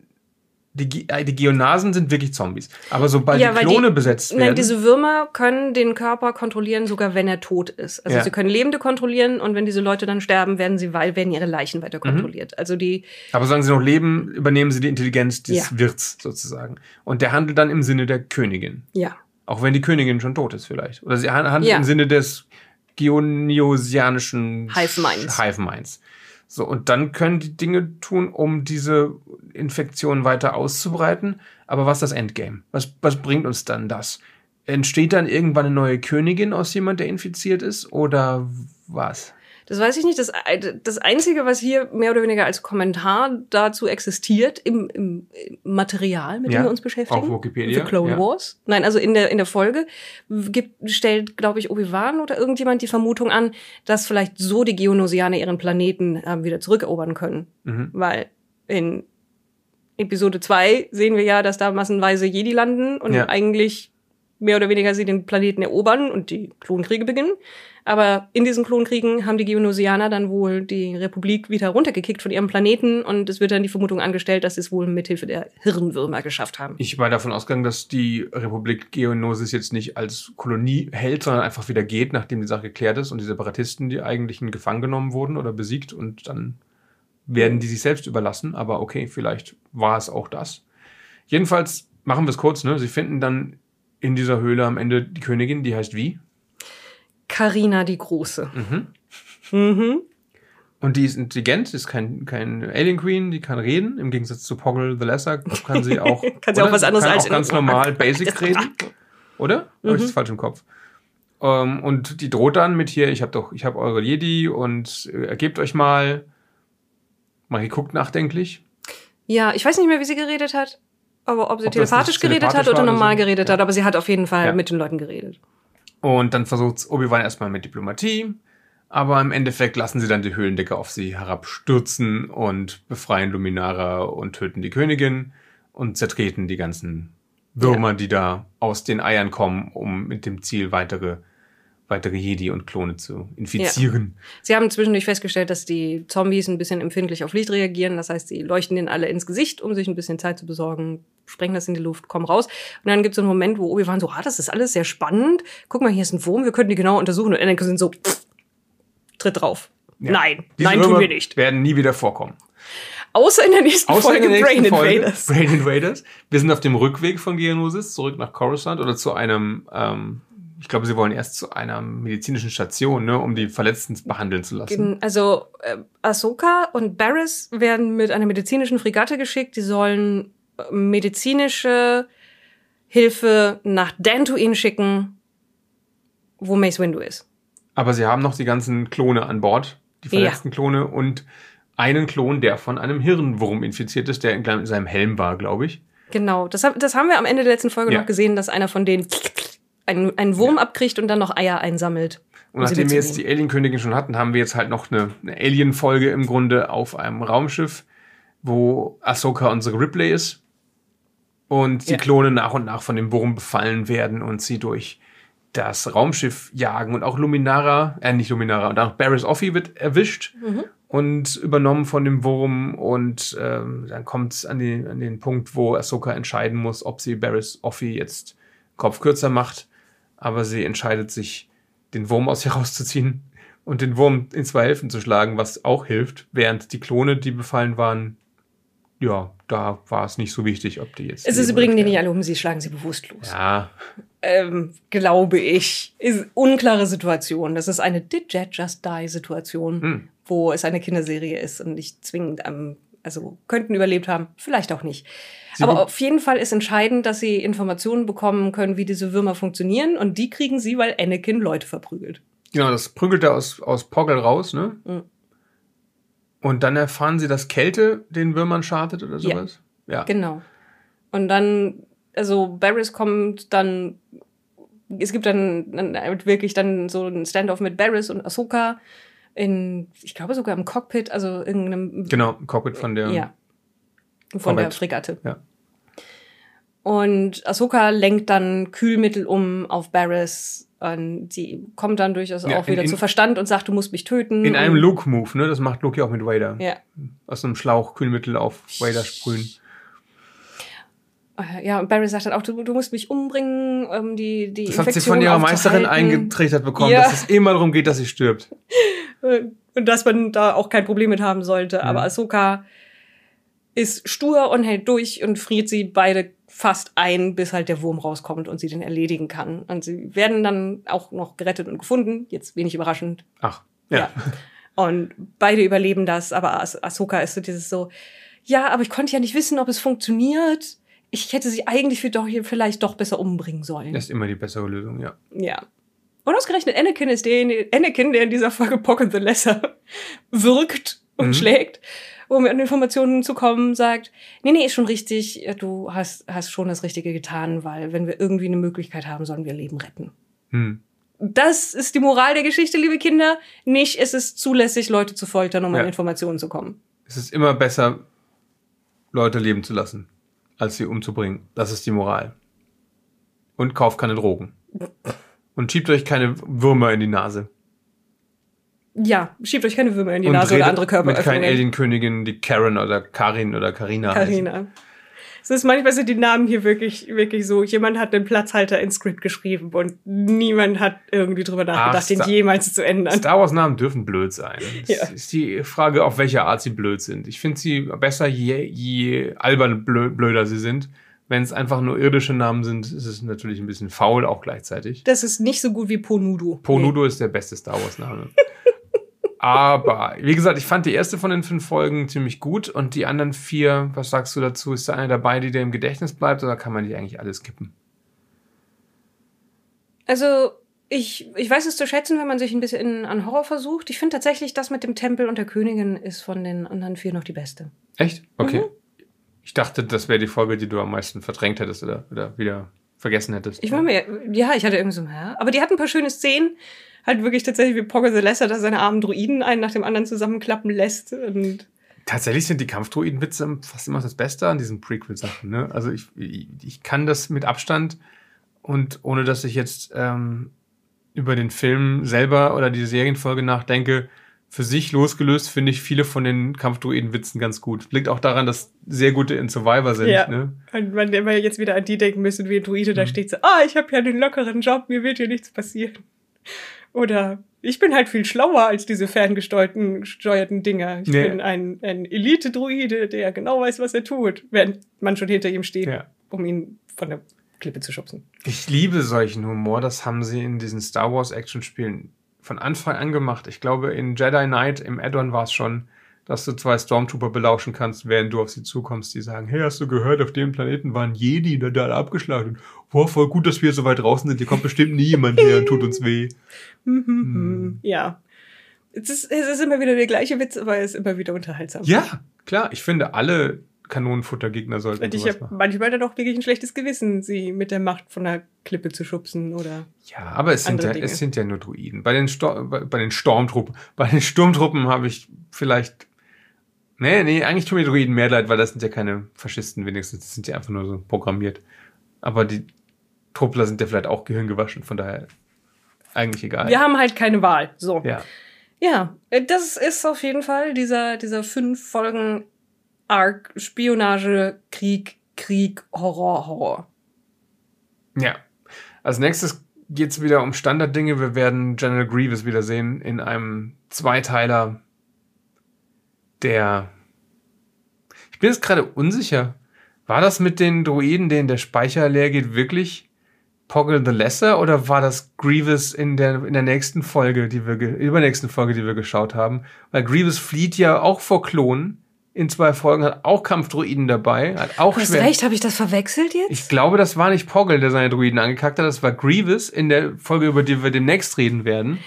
die, äh, die Geonasen sind wirklich Zombies. Aber sobald Ja, die Klone die- besetzt Nein, werden. diese Würmer können den Körper kontrollieren, sogar wenn er tot ist. Also Ja. sie können Lebende kontrollieren und wenn diese Leute dann sterben, werden sie, weil werden ihre Leichen weiter Mhm. kontrolliert. Also die, aber solange sie noch leben, übernehmen sie die Intelligenz des Ja. Wirts sozusagen. Und der handelt dann im Sinne der Königin. ja. Auch wenn die Königin schon tot ist vielleicht. Oder sie handelt im Sinne des geoniosianischen Hive Minds. Hive Minds. So, und dann können die Dinge tun, um diese Infektion weiter auszubreiten. Aber was ist das Endgame? Was, was bringt uns dann das? Entsteht dann irgendwann eine neue Königin aus jemand, der infiziert ist? Oder was? Das weiß ich nicht. Das, das Einzige, was hier mehr oder weniger als Kommentar dazu existiert, im, im Material, mit Ja, dem wir uns beschäftigen. auf Wikipedia, The Clone ja. Wars. Nein, also in der, in der Folge gibt, stellt, glaube ich, Obi-Wan oder irgendjemand die Vermutung an, dass vielleicht so die Geonosianer ihren Planeten äh, wieder zurückerobern können. Mhm. Weil in Episode 2 sehen wir ja, dass da massenweise Jedi landen und Ja. eigentlich mehr oder weniger sie den Planeten erobern und die Klonkriege beginnen. Aber in diesen Klonkriegen haben die Geonosianer dann wohl die Republik wieder runtergekickt von ihrem Planeten und es wird dann die Vermutung angestellt, dass sie es wohl mithilfe der Hirnwürmer geschafft haben. Ich war davon ausgegangen, dass die Republik Geonosis jetzt nicht als Kolonie hält, sondern einfach wieder geht, nachdem die Sache geklärt ist und die Separatisten, die eigentlichen gefangen genommen wurden oder besiegt und dann werden die sich selbst überlassen. Aber okay, vielleicht war es auch das. Jedenfalls machen wir es kurz, ne? Sie finden dann in dieser Höhle am Ende die Königin, die heißt wie? Carina die Große. Mhm. Mhm. Und die ist intelligent, ist kein, kein Alien Queen, die kann reden. Im Gegensatz zu Poggle the Lesser kann sie auch, Kann sie auch was anderes kann als auch ganz normal Basic reden. Oder? Habe Mhm. ich das falsch im Kopf? Ähm, und die droht dann mit hier, ich habe doch, ich habe eure Jedi und äh, ergebt euch mal. Marie guckt nachdenklich. Ja, ich weiß nicht mehr, wie sie geredet hat, aber ob sie Ob telepathisch geredet hat telepathisch oder war oder normal so. geredet Ja. hat, aber sie hat auf jeden Fall Ja. mit den Leuten geredet. Und dann versucht Obi-Wan erstmal mit Diplomatie. Aber im Endeffekt lassen sie dann die Höhlendecke auf sie herabstürzen und befreien Luminara und töten die Königin und zertreten die ganzen Würmer, ja. die da aus den Eiern kommen, um mit dem Ziel weitere weitere Jedi und Klone zu infizieren. Ja. Sie haben zwischendurch festgestellt, dass die Zombies ein bisschen empfindlich auf Licht reagieren. Das heißt, sie leuchten denen alle ins Gesicht, um sich ein bisschen Zeit zu besorgen, sprengen das in die Luft, kommen raus. Und dann gibt es so einen Moment, wo Obi-Wan so, ah, das ist alles sehr spannend. Guck mal, hier ist ein Wurm, wir könnten die genau untersuchen. Und Anakin sind so, pff, tritt drauf. Ja. Nein, Diese nein, Würmer tun wir nicht. werden nie wieder vorkommen. Außer in der nächsten Außer Folge der nächsten Brain Folge, Invaders. Brain Invaders. Wir sind auf dem Rückweg von Geonosis zurück nach Coruscant oder zu einem ähm, ich glaube, sie wollen erst zu einer medizinischen Station, ne, um die Verletzten behandeln zu lassen. Also äh, Ahsoka und Barris werden mit einer medizinischen Fregatte geschickt. Die sollen äh, medizinische Hilfe nach Dantooine schicken, wo Mace Windu ist. Aber sie haben noch die ganzen Klone an Bord, die verletzten ja. Klone und einen Klon, der von einem Hirnwurm infiziert ist, der in seinem Helm war, glaube ich. Genau, das, das haben wir am Ende der letzten Folge ja. noch gesehen, dass einer von denen einen, einen Wurm ja. abkriegt und dann noch Eier einsammelt. Und nachdem wir jetzt die Alien-Königin schon hatten, haben wir jetzt halt noch eine, eine Alien-Folge im Grunde auf einem Raumschiff, wo Ahsoka unsere Ripley ist und die ja. Klone nach und nach von dem Wurm befallen werden und sie durch das Raumschiff jagen und auch Luminara, äh nicht Luminara, und auch Barris Offie wird erwischt mhm. und übernommen von dem Wurm und ähm, dann kommt es an, an den Punkt, wo Ahsoka entscheiden muss, ob sie Barris Offie jetzt Kopf kürzer macht aber sie entscheidet sich, den Wurm aus ihr rauszuziehen und den Wurm in zwei Hälften zu schlagen, was auch hilft, während die Klone, die befallen waren, ja, da war es nicht so wichtig, ob die jetzt. Es ist, sie bringen die nicht alle um, sie schlagen sie bewusstlos. Ja. Ähm, glaube ich. Ist unklare Situation. Das ist eine Did Jet Just Die Situation, hm. wo es eine Kinderserie ist und nicht zwingend am, also könnten überlebt haben, vielleicht auch nicht. Sie Aber auf jeden Fall ist entscheidend, dass sie Informationen bekommen können, wie diese Würmer funktionieren. Und die kriegen sie, weil Anakin Leute verprügelt. Genau, das prügelt er aus, aus Poggle raus, ne? Mhm. Und dann erfahren sie, dass Kälte den Würmern schadet oder sowas? Ja. ja. Genau. Und dann, also Barris kommt dann, es gibt dann, dann wirklich dann so ein Standoff mit Barris und Ahsoka in, ich glaube sogar im Cockpit, also irgendeinem. Genau, im Cockpit von der. Ja. Von der Fregatte. Ja. Und Ahsoka lenkt dann Kühlmittel um auf Barris. Und sie kommt dann durchaus ja, auch wieder in, zu Verstand und sagt, du musst mich töten. In einem Luke-Move, ne? Das macht Luke ja auch mit Vader. Ja. Aus einem Schlauch Kühlmittel auf Vader sprühen. Äh, ja, und Barry sagt dann auch, du, du musst mich umbringen, ähm, die, die Das Infektion hat sie von ihrer Meisterin eingetrichtert bekommen, ja. dass es immer darum geht, dass sie stirbt. Und dass man da auch kein Problem mit haben sollte. Mhm. Aber Ahsoka ist stur und hält durch und friert sie beide fast ein, bis halt der Wurm rauskommt und sie den erledigen kann. Und sie werden dann auch noch gerettet und gefunden. Jetzt wenig überraschend. Ach, ja. ja. Und beide überleben das, aber ah Ahsoka ist so dieses so, ja, aber ich konnte ja nicht wissen, ob es funktioniert. Ich hätte sie eigentlich für doch, vielleicht doch besser umbringen sollen. Das ist immer die bessere Lösung, ja. Ja. Und ausgerechnet Anakin ist der, Anakin, der in dieser Folge Pocket the Lesser wirkt und mhm. schlägt um an Informationen zu kommen, sagt, nee, nee, ist schon richtig, du hast, hast schon das Richtige getan, weil wenn wir irgendwie eine Möglichkeit haben, sollen wir Leben retten. Hm. Das ist die Moral der Geschichte, liebe Kinder. Nicht ist es zulässig, Leute zu foltern, um ja. an Informationen zu kommen. Es ist immer besser, Leute leben zu lassen, als sie umzubringen. Das ist die Moral. Und kauft keine Drogen. Und schiebt euch keine Würmer in die Nase. Ja, schiebt euch keine Würmer in die Nase oder andere Körper. Mit keinen Alien-Königin, die Karen oder Karin oder Karina. Karina. Es ist manchmal sind die Namen hier wirklich, wirklich so. Jemand hat den Platzhalter ins Skript geschrieben und niemand hat irgendwie drüber nachgedacht, den jemals zu ändern. Star Wars Namen dürfen blöd sein. Es ja. ist die Frage, auf welche Art sie blöd sind. Ich finde sie besser, je, je albern blöder sie sind. Wenn es einfach nur irdische Namen sind, ist es natürlich ein bisschen faul auch gleichzeitig. Das ist nicht so gut wie Ponudo. Ponudo nee. ist der beste Star Wars Name. Aber wie gesagt, ich fand die erste von den fünf Folgen ziemlich gut und die anderen vier, was sagst du dazu? Ist da einer dabei, die dir im Gedächtnis bleibt oder kann man die eigentlich alles kippen? Also, ich, ich weiß es zu schätzen, wenn man sich ein bisschen an Horror versucht. Ich finde tatsächlich, das mit dem Tempel und der Königin ist von den anderen vier noch die beste. Echt? Okay. Mhm. Ich dachte, das wäre die Folge, die du am meisten verdrängt hättest oder, oder wieder vergessen hättest. Ich war mir, ja, ich hatte irgendwie so, ja. Aber die hatten ein paar schöne Szenen. Halt wirklich tatsächlich wie Poggle the Lesser, dass seine armen Druiden einen nach dem anderen zusammenklappen lässt. Und Tatsächlich sind die Kampfdruidenwitze fast immer das Beste an diesen Prequel-Sachen. Ne? Also ich, ich, ich kann das mit Abstand und ohne dass ich jetzt ähm, über den Film selber oder die Serienfolge nachdenke, für sich losgelöst finde ich viele von den Kampfdruiden-Witzen ganz gut. Liegt auch daran, dass sehr gute in Survivor sind. Ja. Ne? Und man immer jetzt wieder an die denken müssen, wie ein Druide da steht so, ah, ich habe ja einen lockeren Job, mir wird hier nichts passieren. Oder ich bin halt viel schlauer als diese ferngesteuerten gesteuerten Dinger. Ich Nee. bin ein, ein Elite-Druide, der genau weiß, was er tut, während man schon hinter ihm steht, Ja. um ihn von der Klippe zu schubsen. Ich liebe solchen Humor. Das haben sie in diesen Star Wars Action-Spielen von Anfang an gemacht. Ich glaube, in Jedi Knight im Add-on war es schon, dass du zwei Stormtrooper belauschen kannst, während du auf sie zukommst. Die sagen, hey, hast du gehört, auf dem Planeten waren Jedi, da alle abgeschlachtet. Boah, voll gut, dass wir so weit draußen sind. Hier kommt bestimmt nie jemand her und tut uns weh. Mhm. Ja. Es ist, es ist immer wieder der gleiche Witz, aber er ist immer wieder unterhaltsam. Ja, klar. Ich finde, alle Kanonenfuttergegner sollten Und ich habe manchmal dann auch wirklich ein schlechtes Gewissen, sie mit der Macht von der Klippe zu schubsen oder. Ja, aber es sind ja, Dinge. es sind ja nur Druiden. Bei den, Stor bei, bei den Stormtruppen, bei den Sturmtruppen habe ich vielleicht. Nee, nee, eigentlich tun mir Druiden mehr leid, weil das sind ja keine Faschisten wenigstens. Das sind ja einfach nur so programmiert. Aber die Truppler sind ja vielleicht auch gehirngewaschen, von daher eigentlich egal. Wir haben halt keine Wahl. So. ja. Ja, das ist auf jeden Fall dieser, dieser fünf Folgen Arc Spionage, Krieg, Krieg, Horror, Horror. Ja. Als nächstes geht's wieder um Standarddinge. Wir werden General Grievous wiedersehen in einem Zweiteiler, der. Ich bin jetzt gerade unsicher. War das mit den Droiden, denen der Speicher leer geht, wirklich Poggle the Lesser oder war das Grievous in der, in der nächsten Folge, die wir, übernächsten Folge, die wir geschaut haben? Weil Grievous flieht ja auch vor Klonen in zwei Folgen, hat auch Kampfdroiden dabei, hat auch Du hast recht, habe ich das verwechselt jetzt? Ich glaube, das war nicht Poggle, der seine Druiden angekackt hat, das war Grievous in der Folge, über die wir demnächst reden werden.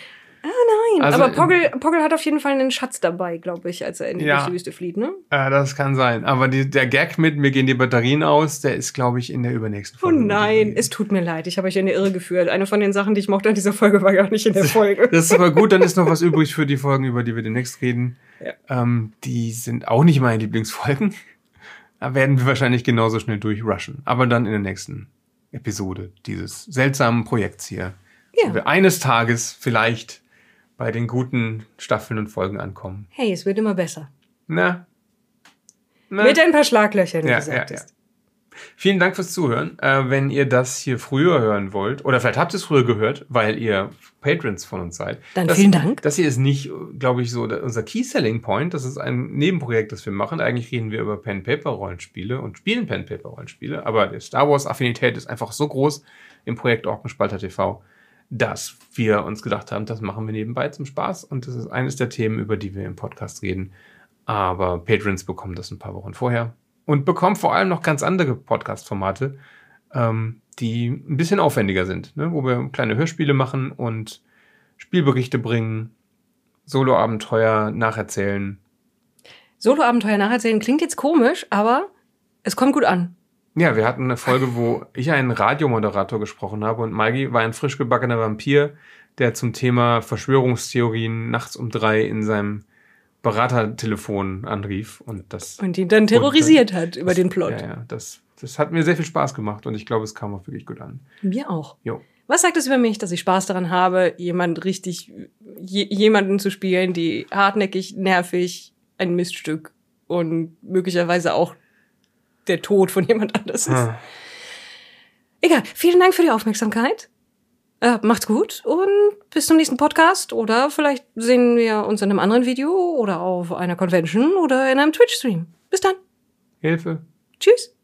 Nein, also- aber Poggle, Poggle hat auf jeden Fall einen Schatz dabei, glaube ich, als er in die Ja. Wüste flieht, ne? Äh, das kann sein. Aber die, der Gag mit, mir gehen die Batterien aus, der ist, glaube ich, in der übernächsten Oh Folge. nein, es tut mir leid, ich habe euch in die Irre geführt. Eine von den Sachen, die ich mochte an dieser Folge, war gar nicht in der Folge. Das ist aber gut, dann ist noch was übrig für die Folgen, über die wir demnächst reden. Ja. Ähm, die sind auch nicht meine Lieblingsfolgen. Da werden wir wahrscheinlich genauso schnell durchrushen. Aber dann in der nächsten Episode dieses seltsamen Projekts hier. Ja. Wo wir eines Tages vielleicht bei den guten Staffeln und Folgen ankommen. Hey, es wird immer besser. Na? Na? Mit ein paar Schlaglöchern, wie Ja, du ja, sagtest. Vielen Dank fürs Zuhören. Äh, wenn ihr das hier früher hören wollt, oder vielleicht habt ihr es früher gehört, weil ihr Patrons von uns seid. Dann das, vielen Dank. Das hier ist nicht, glaube ich, so unser Key Selling Point. Das ist ein Nebenprojekt, das wir machen. Eigentlich reden wir über Pen-Paper-Rollenspiele und spielen Pen-Paper-Rollenspiele. Aber die Star Wars-Affinität ist einfach so groß im Projekt Orkenspalter TV, dass wir uns gedacht haben, das machen wir nebenbei zum Spaß. Und das ist eines der Themen, über die wir im Podcast reden. Aber Patrons bekommen das ein paar Wochen vorher und bekommen vor allem noch ganz andere Podcast-Formate, ähm, die ein bisschen aufwendiger sind, ne? wo wir kleine Hörspiele machen und Spielberichte bringen, Solo-Abenteuer nacherzählen. Solo-Abenteuer nacherzählen klingt jetzt komisch, aber es kommt gut an. Ja, wir hatten eine Folge, wo ich einen Radiomoderator gesprochen habe und Maggie war ein frisch gebackener Vampir, der zum Thema Verschwörungstheorien nachts um drei in seinem Beratertelefon anrief und das Und ihn dann terrorisiert hat über den Plot. Ja, ja, das, das hat mir sehr viel Spaß gemacht und ich glaube, es kam auch wirklich gut an. Mir auch. Jo. Was sagt es über mich, dass ich Spaß daran habe, jemand richtig, je, jemanden zu spielen, die hartnäckig, nervig, ein Miststück und möglicherweise auch der Tod von jemand anders ist? Ah. Egal. Vielen Dank für die Aufmerksamkeit. Äh, macht's gut und bis zum nächsten Podcast oder vielleicht sehen wir uns in einem anderen Video oder auf einer Convention oder in einem Twitch-Stream. Bis dann. Hilfe. Tschüss.